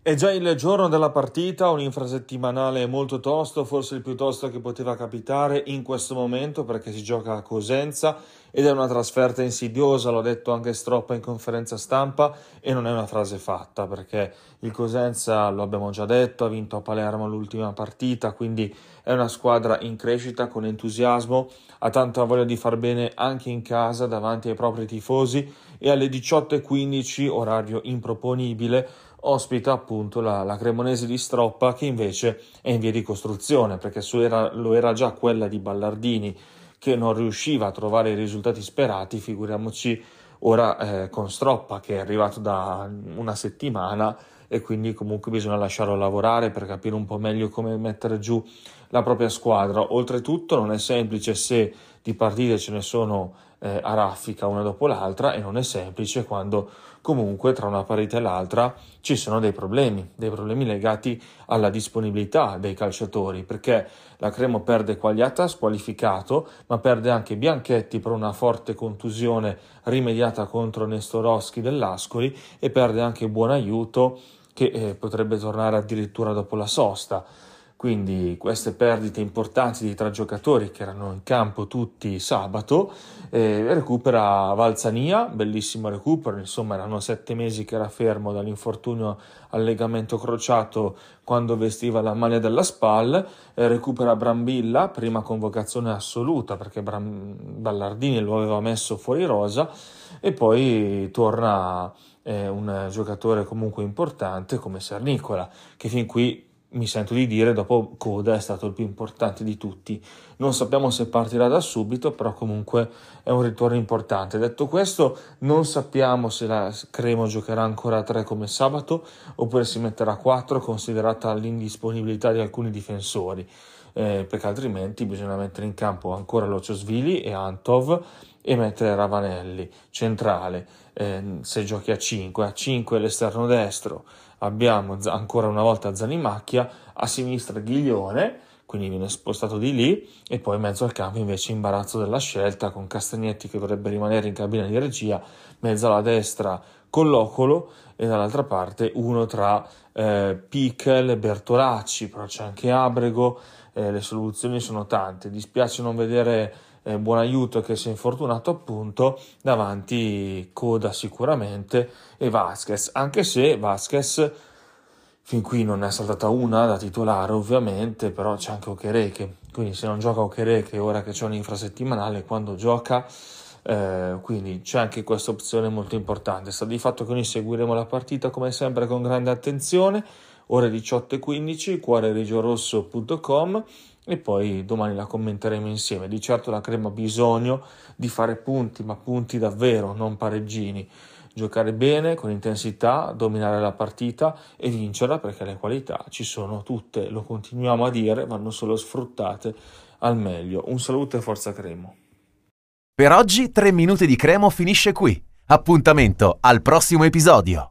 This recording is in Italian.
È già il giorno della partita, un infrasettimanale molto tosto, forse il più tosto che poteva capitare in questo momento perché si gioca a Cosenza ed è una trasferta insidiosa, l'ho detto anche Stroppa in conferenza stampa e non è una frase fatta perché il Cosenza, lo abbiamo già detto, ha vinto a Palermo l'ultima partita, quindi è una squadra in crescita con entusiasmo, ha tanta voglia di far bene anche in casa davanti ai propri tifosi e alle 18.15, orario improponibile, ospita appunto la, la, Cremonese di Stroppa che invece è in via di costruzione perché era, lo era già quella di Ballardini che non riusciva a trovare i risultati sperati, figuriamoci ora eh, con Stroppa che è arrivato da una settimana e quindi comunque bisogna lasciarlo lavorare per capire un po' meglio come mettere giù la propria squadra. Oltretutto non è semplice se di partite ce ne sono eh, a raffica una dopo l'altra e non è semplice quando comunque tra una partita e l'altra ci sono dei problemi, dei problemi legati alla disponibilità dei calciatori, perché la Cremo perde Quagliata squalificato, ma perde anche Bianchetti per una forte contusione rimediata contro Nestorowski dell'Ascoli e perde anche Buon Aiuto che eh, potrebbe tornare addirittura dopo la sosta. Quindi queste perdite importanti di tre giocatori che erano in campo tutti sabato, eh, recupera Valzania, bellissimo recupero, insomma erano sette mesi che era fermo dall'infortunio al legamento crociato quando vestiva la maglia della SPAL, eh, recupera Brambilla, prima convocazione assoluta perché Bram- Ballardini lo aveva messo fuori rosa. E poi torna eh, un giocatore comunque importante come Sernicola che fin qui mi sento di dire, dopo Coda è stato il più importante di tutti. Non sappiamo se partirà da subito, però comunque è un ritorno importante. Detto questo, non sappiamo se la Cremo giocherà ancora a 3 come sabato oppure si metterà a 4, considerata l'indisponibilità di alcuni difensori. Eh, perché altrimenti bisogna mettere in campo ancora Lociosvili e Antov e mettere Ravanelli centrale. Eh, se giochi a 5 a 5 l'esterno destro abbiamo ancora una volta Zanimacchia a sinistra Ghiglione quindi viene spostato di lì e poi in mezzo al campo invece imbarazzo della scelta con Castagnetti che dovrebbe rimanere in cabina di regia mezzo alla destra con Locolo e dall'altra parte uno tra eh, Pichel e Bertolacci però c'è anche Abrego eh, le soluzioni sono tante. Dispiace non vedere eh, buon aiuto che si è infortunato appunto davanti coda sicuramente e Vasquez anche se Vasquez fin qui non è saltata una da titolare ovviamente però c'è anche Okereke quindi se non gioca Okereke ora che c'è un infrasettimanale quando gioca eh, quindi c'è anche questa opzione molto importante sta di fatto che noi seguiremo la partita come sempre con grande attenzione ore 18.15 cuorerigiorosso.com e poi domani la commenteremo insieme. Di certo la Crema ha bisogno di fare punti, ma punti davvero, non pareggini. Giocare bene, con intensità, dominare la partita e vincerla perché le qualità ci sono tutte, lo continuiamo a dire, vanno solo sfruttate al meglio. Un saluto e forza Cremo. Per oggi 3 minuti di Cremo finisce qui. Appuntamento al prossimo episodio.